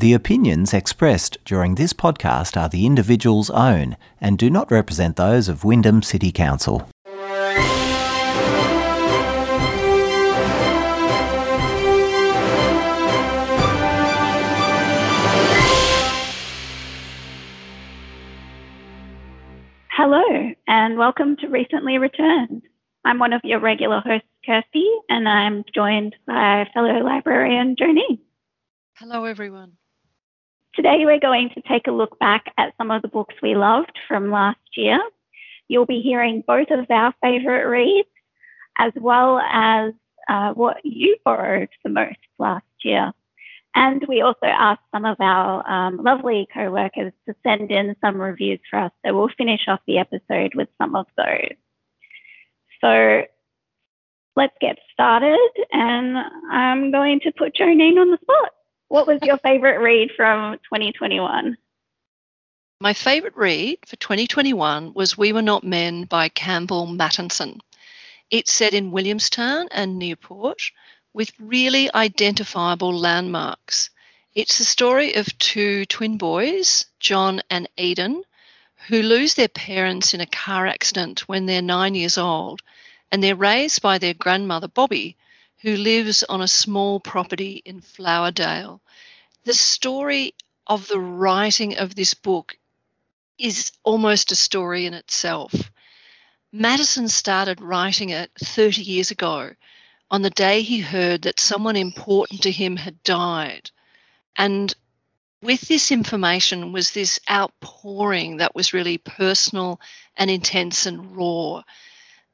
The opinions expressed during this podcast are the individual's own and do not represent those of Wyndham City Council. Hello, and welcome to Recently Returned. I'm one of your regular hosts, Kirsty, and I'm joined by fellow librarian Joni. Hello, everyone. Today, we're going to take a look back at some of the books we loved from last year. You'll be hearing both of our favourite reads, as well as uh, what you borrowed the most last year. And we also asked some of our um, lovely co workers to send in some reviews for us. So we'll finish off the episode with some of those. So let's get started. And I'm going to put Jonine on the spot. What was your favorite read from 2021? My favourite read for 2021 was We Were Not Men by Campbell Mattinson. It's set in Williamstown and Newport with really identifiable landmarks. It's the story of two twin boys, John and Eden, who lose their parents in a car accident when they're nine years old, and they're raised by their grandmother, Bobby, who lives on a small property in Flowerdale. The story of the writing of this book is almost a story in itself. Mattinson started writing it 30 years ago on the day he heard that someone important to him had died. And with this information was this outpouring that was really personal and intense and raw.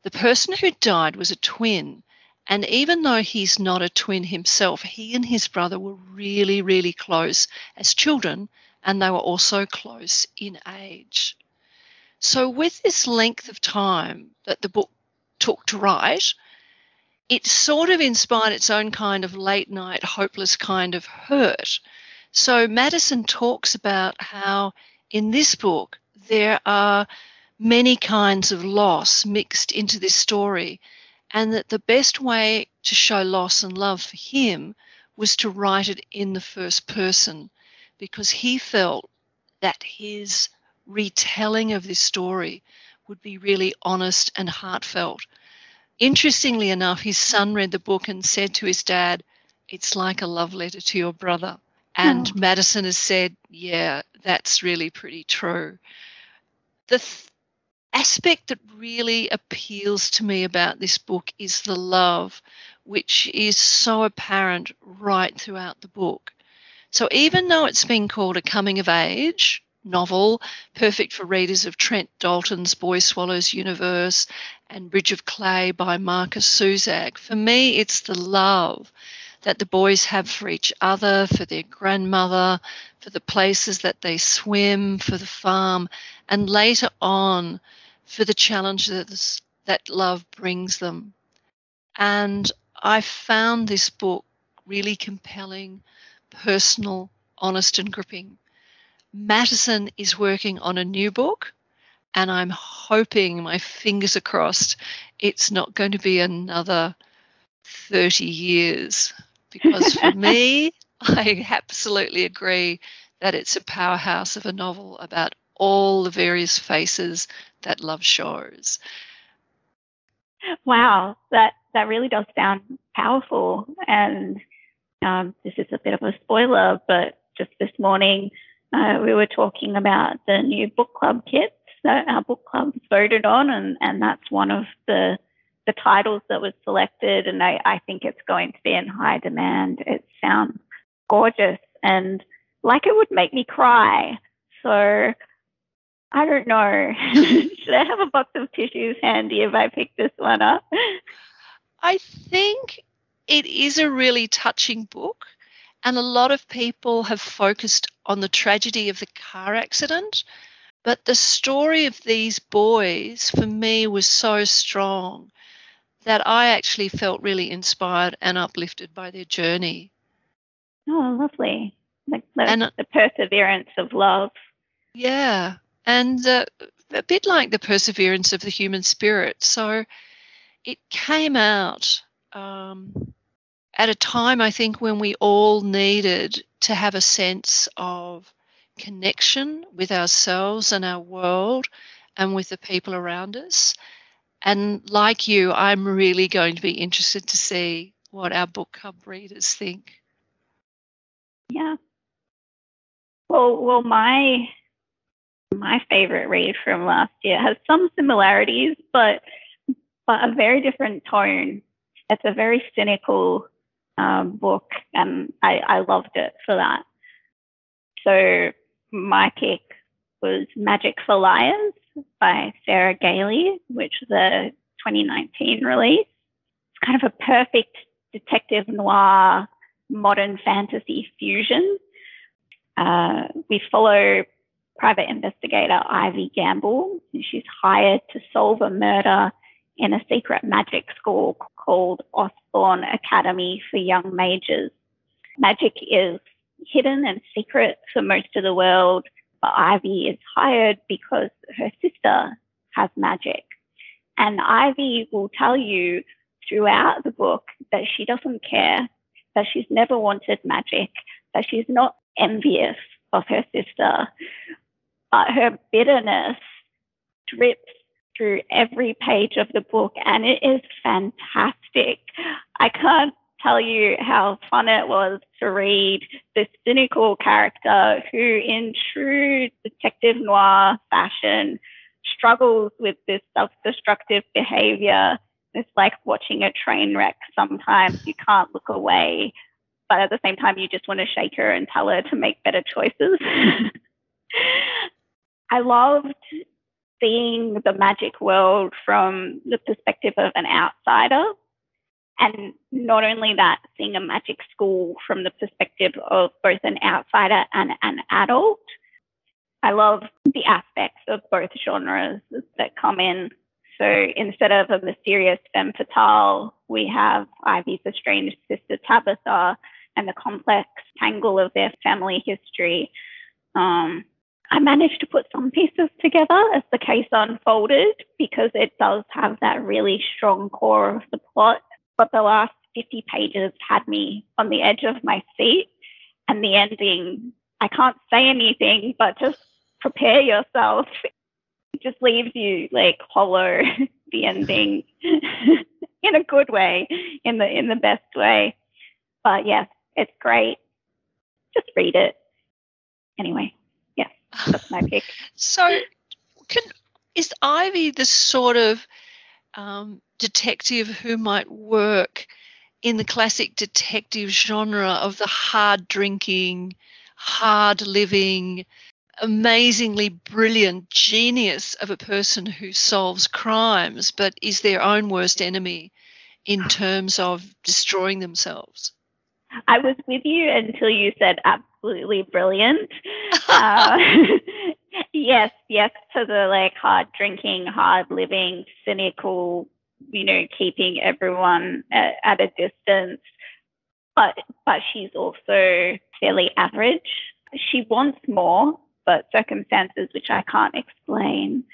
The person who died was a twin, and even though he's not a twin himself, he and his brother were really, really close as children, and they were also close in age. So, with this length of time that the book took to write, it sort of inspired its own kind of late night, hopeless kind of hurt. So, Mattinson talks about how in this book there are many kinds of loss mixed into this story and that the best way to show loss and love for him was to write it in the first person because he felt that his retelling of this story would be really honest and heartfelt. Interestingly enough, his son read the book and said to his dad, It's like a love letter to your brother. And hmm. oh. Mattinson has said, Yeah, that's really pretty true. The th- aspect that really appeals to me about this book is the love, which is so apparent right throughout the book. So even though it's been called a coming of age novel, perfect for readers of Trent Dalton's Boy Swallows Universe and Bridge of Clay by Markus Zusak, for me it's the love that the boys have for each other, for their grandmother, for the places that they swim, for the farm, and later on for the challenge that, this, that love brings them. And I found this book really compelling, personal, honest, and gripping. Mattinson is working on a new book, and I'm hoping, my fingers are crossed, it's not going to be another 30 years. Because for me, I absolutely agree that it's a powerhouse of a novel about all the various faces that love shows. Wow, that that really does sound powerful. And um, this is a bit of a spoiler, but just this morning uh, we were talking about the new book club kits that our book club voted on, and, and that's one of the the titles that was selected. And I, I think it's going to be in high demand. It sounds gorgeous and like it would make me cry. So I don't know. Should I have a box of tissues handy if I pick this one up? I think it is a really touching book, and a lot of people have focused on the tragedy of the car accident. But the story of these boys, for me, was so strong that I actually felt really inspired and uplifted by their journey. Oh, lovely. Like the, and, uh, the perseverance of love. Yeah and uh, a bit like the perseverance of the human spirit. So it came out um, at a time, I think, when we all needed to have a sense of connection with ourselves and our world and with the people around us. And like you, I'm really going to be interested to see what our book club readers think. Yeah. Well, well, my my favorite read from last year has some similarities, but but a very different tone. It's a very cynical um, book, and I, I loved it for that. So my pick was Magic for Liars by Sarah Gailey, which is a 2019 release. It's kind of a perfect detective noir modern fantasy fusion. Uh, we follow private investigator Ivy Gamble. She's hired to solve a murder in a secret magic school called Osthorne Academy for Young Mages. Magic is hidden and secret for most of the world, but Ivy is hired because her sister has magic. And Ivy will tell you throughout the book that she doesn't care, that she's never wanted magic, that she's not envious of her sister, but her bitterness drips through every page of the book and it is fantastic. I can't tell you how fun it was to read this cynical character who, in true detective noir fashion, struggles with this self destructive behavior. It's like watching a train wreck sometimes. You can't look away, but at the same time, you just want to shake her and tell her to make better choices. I loved seeing the magic world from the perspective of an outsider. And not only that, seeing a magic school from the perspective of both an outsider and an adult. I love the aspects of both genres that come in. So instead of a mysterious femme fatale, we have Ivy's estranged sister Tabitha and the complex tangle of their family history. Um, I managed to put some pieces together as the case unfolded because it does have that really strong core of the plot. But the last 50 pages had me on the edge of my seat. And the ending, I can't say anything, but just prepare yourself. It just leaves you like hollow, the ending, in a good way, in the in the best way. But yes, it's great. Just read it. Anyway. That's my pick. so, can, is Ivy the sort of um, detective who might work in the classic detective genre of the hard drinking, hard living, amazingly brilliant genius of a person who solves crimes but is their own worst enemy in terms of destroying themselves? I was with you until you said absolutely brilliant. uh, yes, yes to the like hard drinking, hard living, cynical, you know, keeping everyone at, at a distance. But but she's also fairly average. She wants more, but circumstances which I can't explain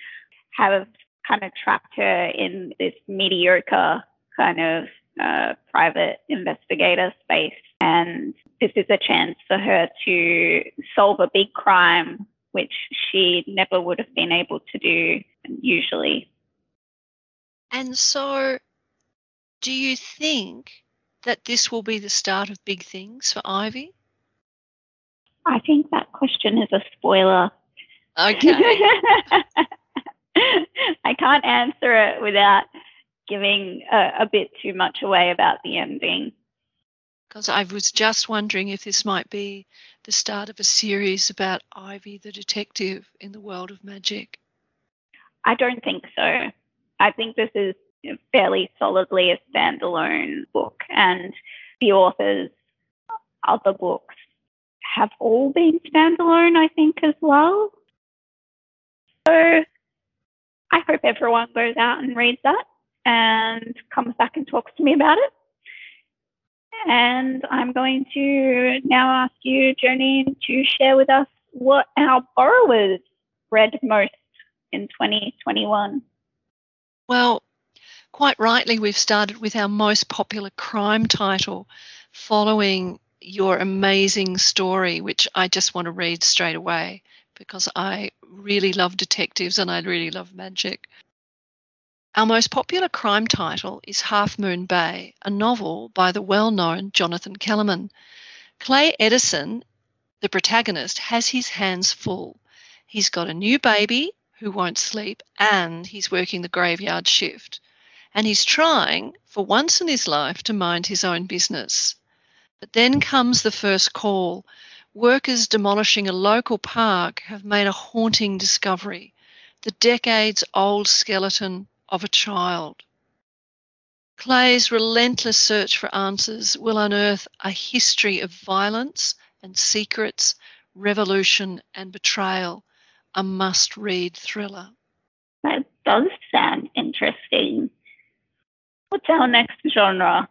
have kind of trapped her in this mediocre kind of uh, private investigator space. And this is a chance for her to solve a big crime, which she never would have been able to do usually. And so, do you think that this will be the start of big things for Ivy? I think that question is a spoiler. Okay. I can't answer it without giving a, a bit too much away about the ending. Because I was just wondering if this might be the start of a series about Ivy the detective in the world of magic. I don't think so. I think this is fairly solidly a standalone book, and the authors' other books have all been standalone, I think, as well. So I hope everyone goes out and reads that and comes back and talks to me about it. And I'm going to now ask you, Jonine, to share with us what our borrowers read most in 2021. Well, Quite rightly, we've started with our most popular crime title following your amazing story, which I just want to read straight away because I really love detectives and I really love magic. Our most popular crime title is Half Moon Bay, a novel by the well known Jonathan Kellerman. Clay Edison, the protagonist, has his hands full. He's got a new baby who won't sleep and he's working the graveyard shift. And he's trying, for once in his life, to mind his own business. But then comes the first call. Workers demolishing a local park have made a haunting discovery the decades old skeleton of a child. Clay's relentless search for answers will unearth a history of violence and secrets, revolution and betrayal, a must read thriller. That does sound interesting. What's our next genre?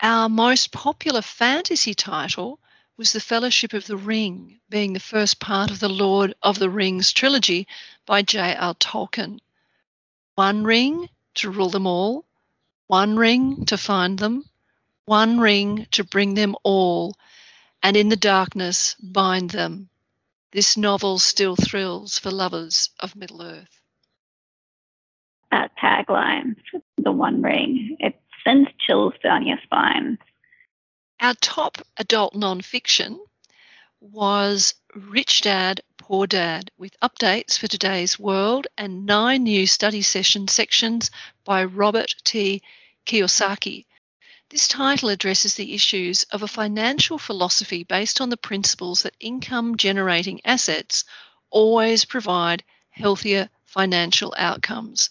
Our most popular fantasy title was The Fellowship of the Ring, being the first part of the Lord of the Rings trilogy by J.R. Tolkien. One ring to rule them all, one ring to find them, one ring to bring them all, and in the darkness bind them. This novel still thrills for lovers of Middle Earth. That tagline, the one ring, it sends chills down your spine. Our top adult nonfiction was Rich Dad, Poor Dad, with updates for today's world and nine new study session sections by Robert T. Kiyosaki. This title addresses the issues of a financial philosophy based on the principles that income generating assets always provide healthier financial outcomes.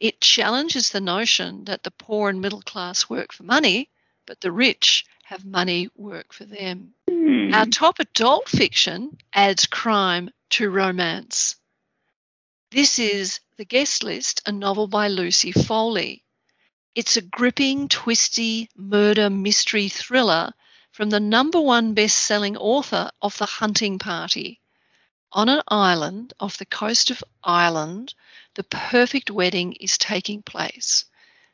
It challenges the notion that the poor and middle class work for money, but the rich have money work for them. Hmm. Our top adult fiction adds crime to romance. This is The Guest List, a novel by Lucy Foley. It's a gripping, twisty murder mystery thriller from the number one best selling author of The Hunting Party. On an island off the coast of Ireland, the perfect wedding is taking place.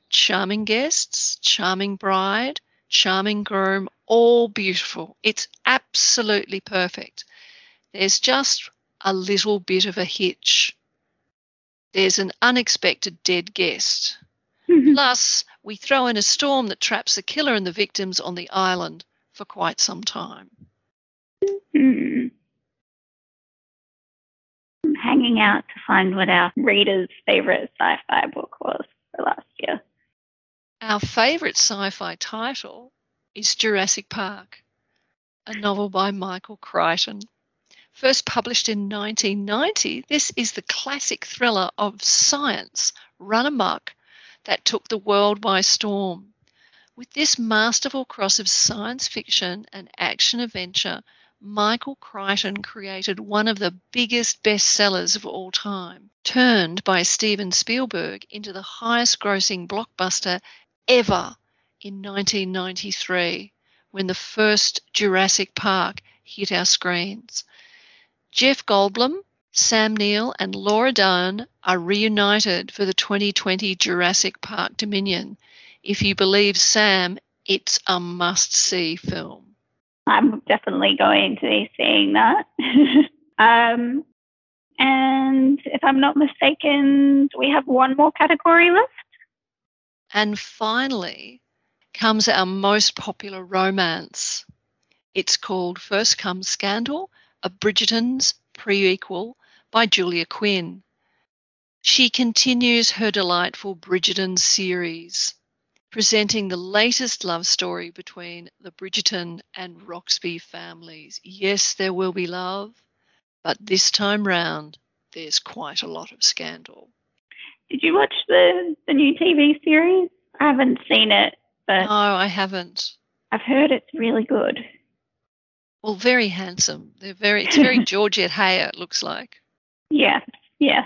Charming guests, charming bride, charming groom, all beautiful. It's absolutely perfect. There's just a little bit of a hitch. There's an unexpected dead guest. Plus, we throw in a storm that traps the killer and the victims on the island for quite some time. I'm hanging out to find what our readers' favourite sci fi book was for last year. Our favourite sci fi title is Jurassic Park, a novel by Michael Crichton. First published in 1990, this is the classic thriller of science run amok that took the world by storm. With this masterful cross of science fiction and action adventure, Michael Crichton created one of the biggest bestsellers of all time, turned by Steven Spielberg into the highest grossing blockbuster ever in 1993 when the first Jurassic Park hit our screens. Jeff Goldblum, Sam Neill, and Laura Dern are reunited for the 2020 Jurassic Park Dominion. If you believe Sam, it's a must see film. I'm definitely going to be seeing that. um, and if I'm not mistaken, we have one more category left. And finally comes our most popular romance. It's called First Comes Scandal, a Bridgerton's prequel by Julia Quinn. She continues her delightful Bridgerton series, presenting the latest love story between the Bridgerton and Roxby families. Yes, there will be love, but this time round, there's quite a lot of scandal. Did you watch the, the new TV series? I haven't seen it, but No, I haven't. I've heard it's really good. Well, very handsome. They're very. It's very Georgette Heyer. It looks like. Yes, yes.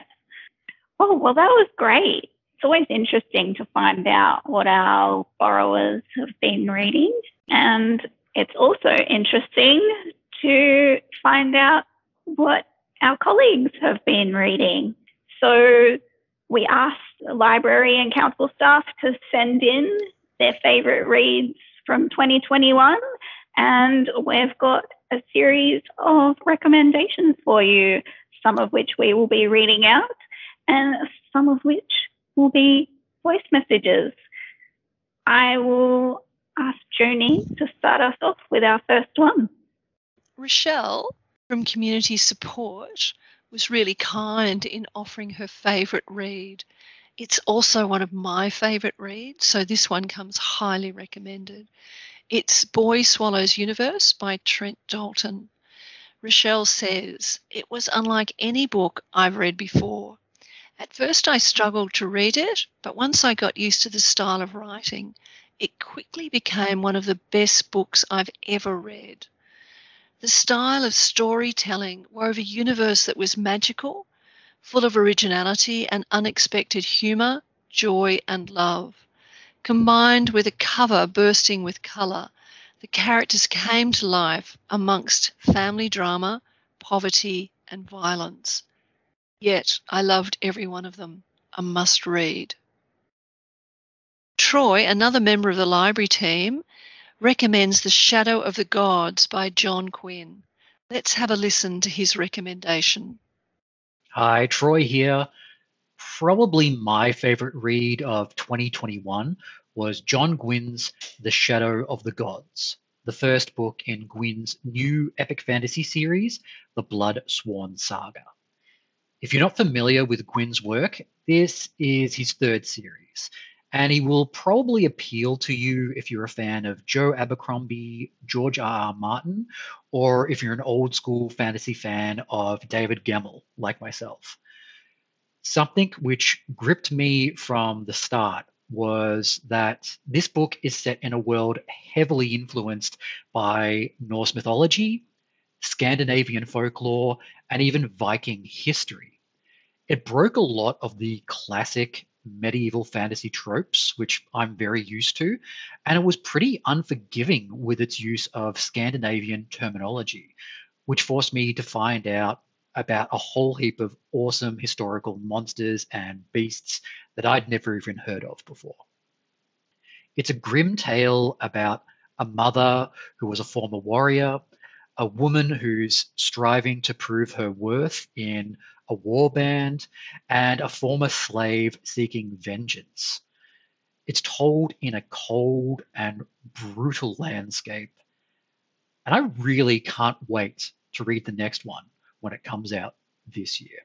Oh, well, that was great. It's always interesting to find out what our borrowers have been reading. And it's also interesting to find out what our colleagues have been reading. So we asked library and council staff to send in their favourite reads from 2021, and we've got a series of recommendations for you, some of which we will be reading out, and some of which will be voice messages. I will ask Joni to start us off with our first one. Rochelle from Community Support was really kind in offering her favourite read. It's also one of my favourite reads, so this one comes highly recommended. It's Boy Swallows Universe by Trent Dalton. Rochelle says, It was unlike any book I've read before. At first, I struggled to read it, but once I got used to the style of writing, it quickly became one of the best books I've ever read. The style of storytelling wove a universe that was magical, full of originality and unexpected humour, joy, and love. Combined with a cover bursting with colour, the characters came to life amongst family drama, poverty, and violence. Yet I loved every one of them. A must read. Troy, another member of the library team, recommends The Shadow of the Gods by John Gwynn. Let's have a listen to his recommendation. Hi, Troy here. Probably my favorite read of 2021 was John Gwynn's The Shadow of the Gods, the first book in Gwynn's new epic fantasy series, The Blood Sworn Saga. If you're not familiar with Gwynn's work, this is his third series, and he will probably appeal to you if you're a fan of Joe Abercrombie, George R. R. Martin, or if you're an old school fantasy fan of David Gemmell, like myself. Something which gripped me from the start was that this book is set in a world heavily influenced by Norse mythology, Scandinavian folklore, and even Viking history. It broke a lot of the classic medieval fantasy tropes, which I'm very used to, and it was pretty unforgiving with its use of Scandinavian terminology, which forced me to find out about a whole heap of awesome historical monsters and beasts that I'd never even heard of before. It's a grim tale about a mother who was a former warrior, a woman who's striving to prove her worth in a war band, and a former slave seeking vengeance. It's told in a cold and brutal landscape. And I really can't wait to read the next one when it comes out this year.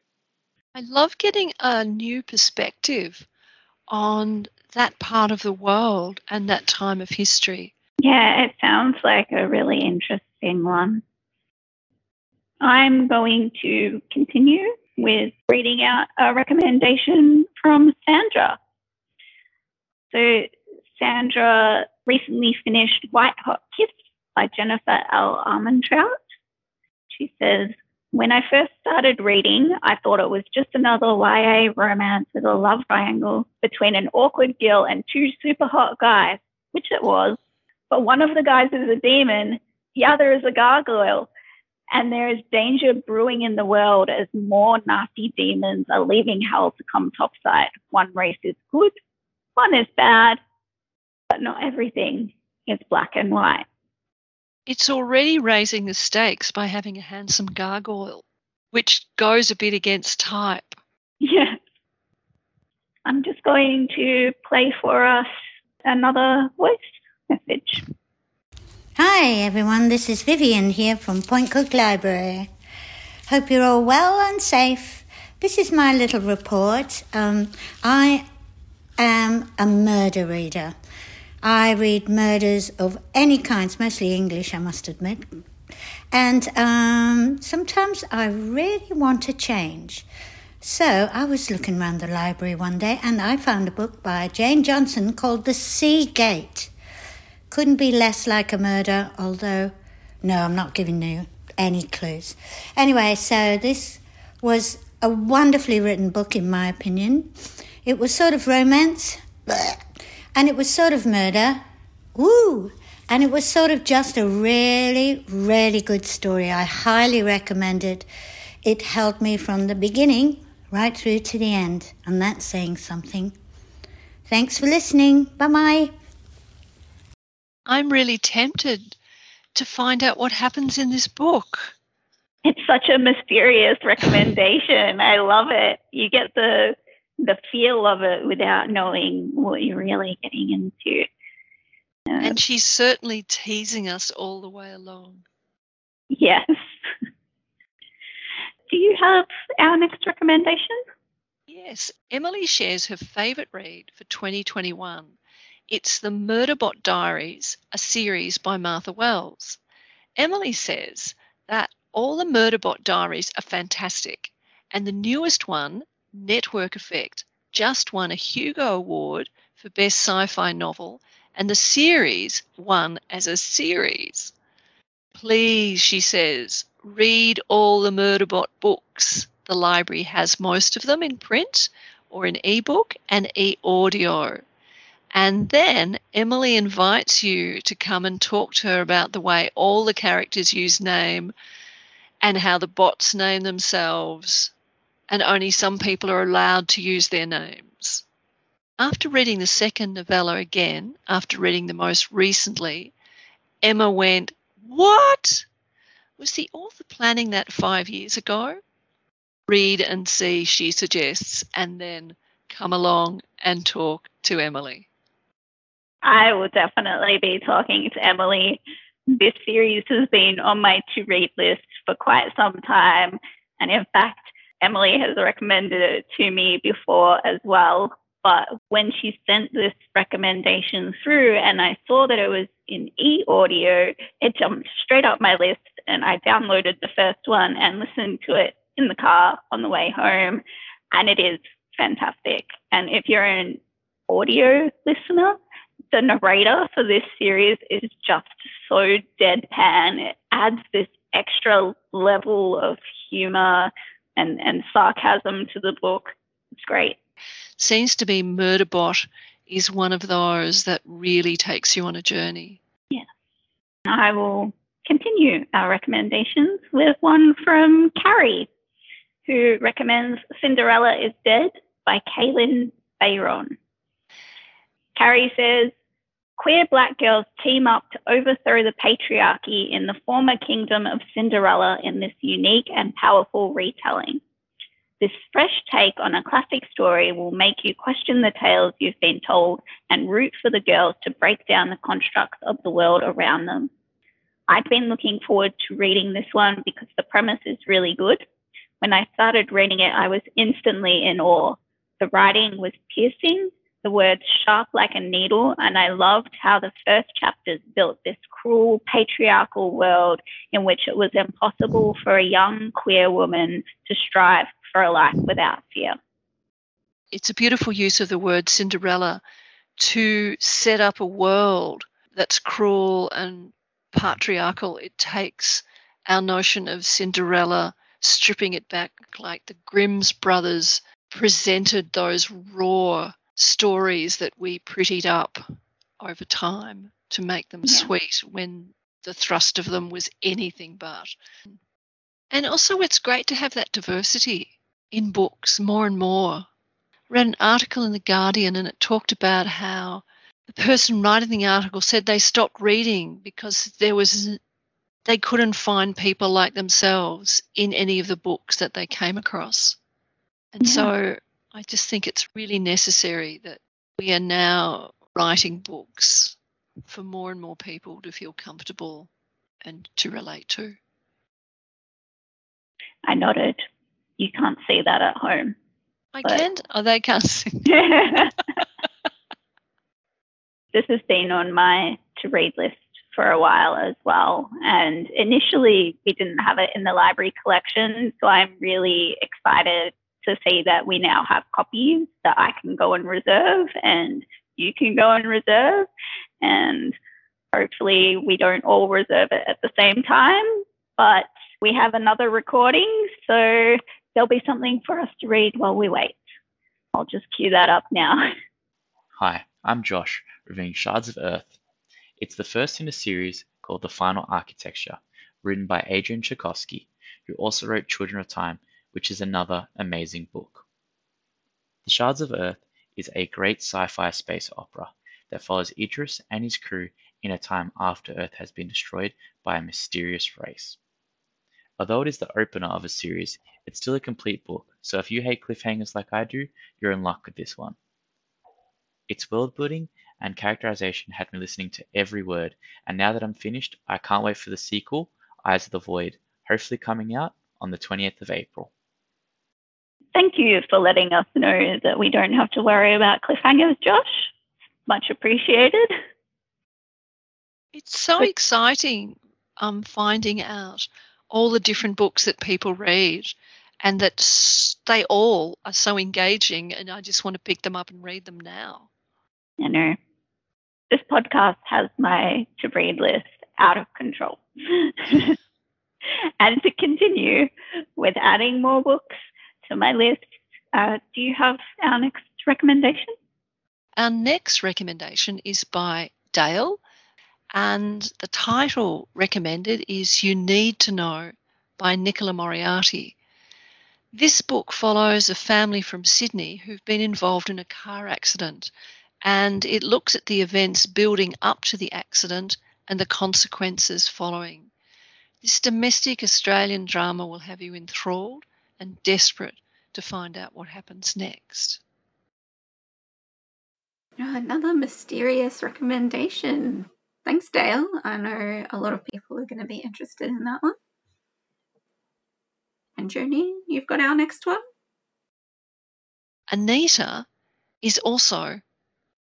I love getting a new perspective on that part of the world and that time of history. Yeah, it sounds like a really interesting one. I'm going to continue with reading out a recommendation from Sandra. So, Sandra recently finished White Hot Kiss by Jennifer L. Armentrout. She says, When I first started reading, I thought it was just another YA romance with a love triangle between an awkward girl and two super hot guys, which it was. But one of the guys is a demon, the other is a gargoyle and there is danger brewing in the world as more nasty demons are leaving hell to come topside. One race is good, one is bad, but not everything is black and white. It's already raising the stakes by having a handsome gargoyle, which goes a bit against type. Yes. I'm just going to play for us another voice message. Hi everyone, this is Vivian here from Point Cook Library. Hope you're all well and safe. This is my little report. Um, I am a murder reader. I read murders of any kinds, mostly English, I must admit. And um, sometimes I really want to change. So I was looking around the library one day and I found a book by Jane Johnson called The Sea Gate. Couldn't be less like a murder, although, no, I'm not giving you any clues. Anyway, so this was a wonderfully written book, in my opinion. It was sort of romance, and it was sort of murder. Woo! And it was sort of just a really, really good story. I highly recommend it. It held me from the beginning right through to the end, and that's saying something. Thanks for listening. Bye bye. I'm really tempted to find out what happens in this book. It's such a mysterious recommendation. I love it. You get the the feel of it without knowing what you're really getting into. Uh, and she's certainly teasing us all the way along. Yes. Do you have our next recommendation? Yes. Emily shares her favourite read for 2021. It's The Murderbot Diaries, a series by Martha Wells. Emily says that all the Murderbot diaries are fantastic, and the newest one, Network Effect, just won a Hugo Award for Best Sci Fi Novel, and the series won as a series. Please, she says, read all the Murderbot books. The library has most of them in print or in ebook and e audio. And then Emily invites you to come and talk to her about the way all the characters use name and how the bots name themselves and only some people are allowed to use their names. After reading the second novella again, after reading the most recently, Emma went, What? Was the author planning that five years ago? Read and see, she suggests, and then come along and talk to Emily. I will definitely be talking to Emily. This series has been on my to read list for quite some time. And in fact, Emily has recommended it to me before as well. But when she sent this recommendation through and I saw that it was in e audio, it jumped straight up my list and I downloaded the first one and listened to it in the car on the way home. And it is fantastic. And if you're an audio listener, the narrator for this series is just so deadpan. It adds this extra level of humor and, and sarcasm to the book. It's great. Seems to be Murderbot is one of those that really takes you on a journey. Yeah. I will continue our recommendations with one from Carrie, who recommends Cinderella is Dead by Kalynn Bayron. Carrie says, Queer black girls team up to overthrow the patriarchy in the former kingdom of Cinderella in this unique and powerful retelling. This fresh take on a classic story will make you question the tales you've been told and root for the girls to break down the constructs of the world around them. I've been looking forward to reading this one because the premise is really good. When I started reading it, I was instantly in awe. The writing was piercing the words sharp like a needle, and I loved how the first chapters built this cruel patriarchal world in which it was impossible for a young queer woman to strive for a life without fear. It's a beautiful use of the word Cinderella to set up a world that's cruel and patriarchal. It takes our notion of Cinderella, stripping it back like the Grimm's brothers presented those raw stories that we prettied up over time to make them yeah. sweet when the thrust of them was anything but. And also, it's great to have that diversity in books more and more. I read an article in The Guardian and it talked about how the person writing the article said they stopped reading because there was they couldn't find people like themselves in any of the books that they came across. And yeah. so I just think it's really necessary that we are now writing books for more and more people to feel comfortable and to relate to. I nodded. You can't see that at home. I but... can. Oh, they can't see. this has been on my to read list for a while as well. And initially, we didn't have it in the library collection. So I'm really excited to see that we now have copies that I can go and reserve and you can go and reserve. And hopefully we don't all reserve it at the same time, but we have another recording. So there'll be something for us to read while we wait. I'll just cue that up now. Hi, I'm Josh, reviewing Shards of Earth. It's the first in a series called The Final Architecture, written by Adrian Tchaikovsky, who also wrote Children of Time which is another amazing book. The Shards of Earth is a great sci fi space opera that follows Idris and his crew in a time after Earth has been destroyed by a mysterious race. Although it is the opener of a series, it's still a complete book, so if you hate cliffhangers like I do, you're in luck with this one. Its world building and characterization had me listening to every word, and now that I'm finished, I can't wait for the sequel, Eyes of the Void, hopefully coming out on the 20th of April. Thank you for letting us know that we don't have to worry about cliffhangers, Josh. Much appreciated. It's so exciting um, finding out all the different books that people read and that they all are so engaging and I just want to pick them up and read them now. I know. This podcast has my to read list out of control. and to continue with adding more books to my list, uh, do you have our next recommendation? Our next recommendation is by Dale, and the title recommended is You Need to Know by Nicola Moriarty. This book follows a family from Sydney who've been involved in a car accident, and it looks at the events building up to the accident and the consequences following. This domestic Australian drama will have you enthralled and desperate to find out what happens next. Oh, another mysterious recommendation. Thanks, Dale. I know a lot of people are going to be interested in that one. And Joni, you've got our next one? Anita is also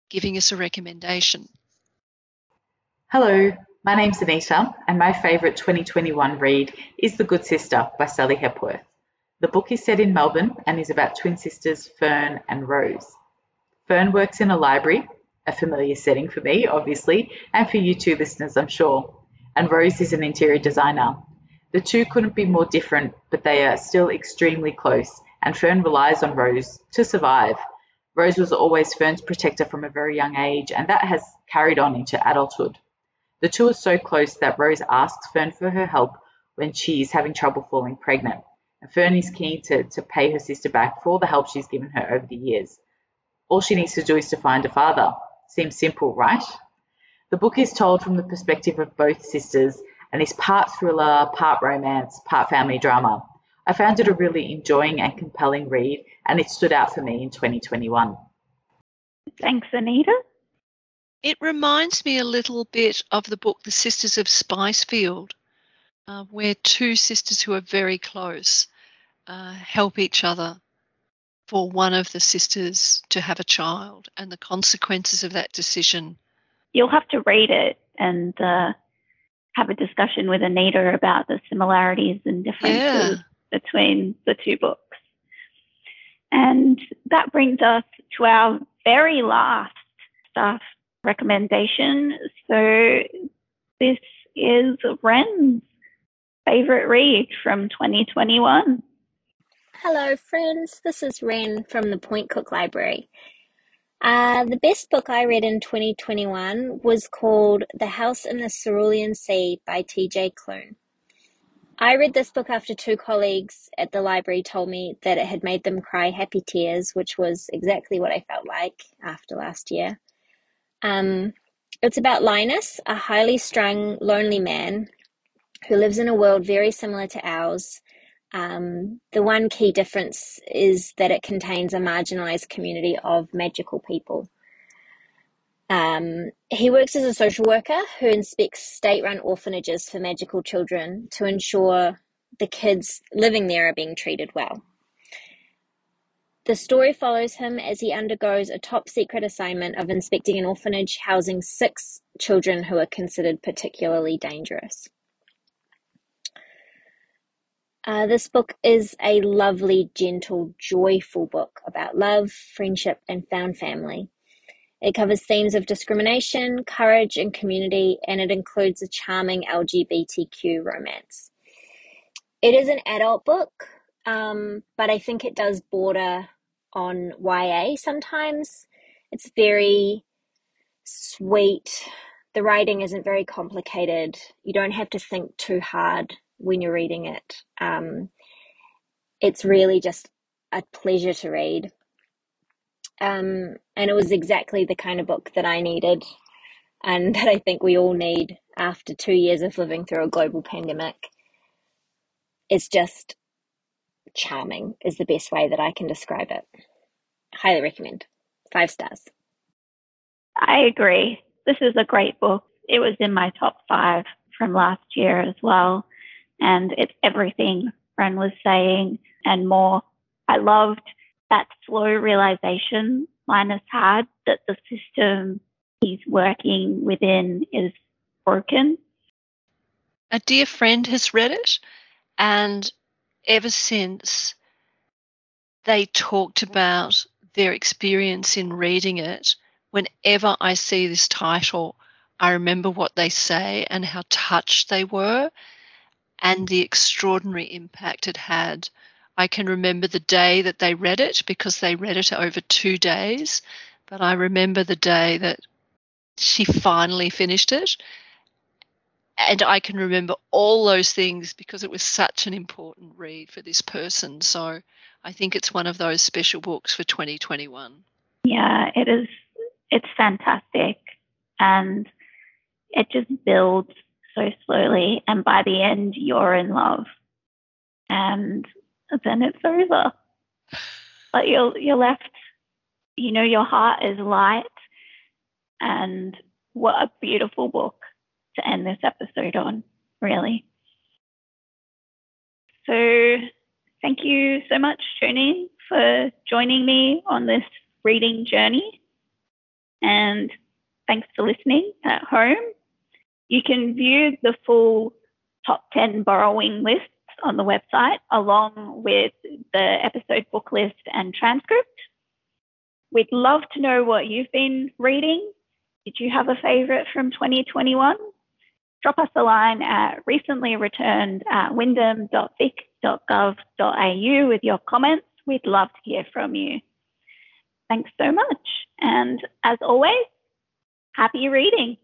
giving us a recommendation. Hello, my name's Anita, and my favourite 2021 read is The Good Sister by Sally Hepworth. The book is set in Melbourne and is about twin sisters Fern and Rose. Fern works in a library, a familiar setting for me, obviously, and for you two listeners, I'm sure. And Rose is an interior designer. The two couldn't be more different, but they are still extremely close, and Fern relies on Rose to survive. Rose was always Fern's protector from a very young age, and that has carried on into adulthood. The two are so close that Rose asks Fern for her help when she is having trouble falling pregnant. And Fern is keen to, to pay her sister back for all the help she's given her over the years. All she needs to do is to find a father. Seems simple, right? The book is told from the perspective of both sisters and is part thriller, part romance, part family drama. I found it a really enjoying and compelling read, and it stood out for me in 2021. Thanks, Anita. It reminds me a little bit of the book The Sisters of Spicefield, uh, where two sisters who are very close uh, help each other for one of the sisters to have a child and the consequences of that decision. You'll have to read it and uh, have a discussion with Anita about the similarities and differences yeah. between the two books. And that brings us to our very last staff recommendation. So this is Wren's favorite read from 2021. Hello, friends. This is Wren from the Point Cook Library. Uh, the best book I read in 2021 was called The House in the Cerulean Sea by T.J. Klune. I read this book after two colleagues at the library told me that it had made them cry happy tears, which was exactly what I felt like after last year. Um, it's about Linus, a highly strung, lonely man who lives in a world very similar to ours. Um, the one key difference is that it contains a marginalized community of magical people. Um, he works as a social worker who inspects state run orphanages for magical children to ensure the kids living there are being treated well. The story follows him as he undergoes a top secret assignment of inspecting an orphanage housing six children who are considered particularly dangerous. Uh, this book is a lovely, gentle, joyful book about love, friendship, and found family. It covers themes of discrimination, courage, and community, and it includes a charming LGBTQ romance. It is an adult book, um, but I think it does border on YA sometimes. It's very sweet. The writing isn't very complicated. You don't have to think too hard when you're reading it. Um, it's really just a pleasure to read. Um, and it was exactly the kind of book that I needed and that I think we all need after two years of living through a global pandemic. It's just charming, is the best way that I can describe it. Highly recommend. Five stars. I agree. This is a great book. It was in my top five from last year as well. And it's everything Ren was saying and more. I loved that slow realization Linus had that the system he's working within is broken. A dear friend has read it, and ever since they talked about their experience in reading it, whenever I see this title, I remember what they say and how touched they were and the extraordinary impact it had. I can remember the day that they read it because they read it over two days, but I remember the day that she finally finished it. And I can remember all those things because it was such an important read for this person. So I think it's one of those special books for 2021. Yeah, it is. It's fantastic. And it just builds so slowly. And by the end, you're in love. And then it's over. But you're, you're left, you know, your heart is light. And what a beautiful book to end this episode on, really. So, thank you so much, Jonine, for joining me on this reading journey. And thanks for listening at home. You can view the full top 10 borrowing lists on the website along with the episode book list and transcript. We'd love to know what you've been reading. Did you have a favourite from 2021? Drop us a line at recently returned at with your comments. We'd love to hear from you. Thanks so much. And as always, happy reading.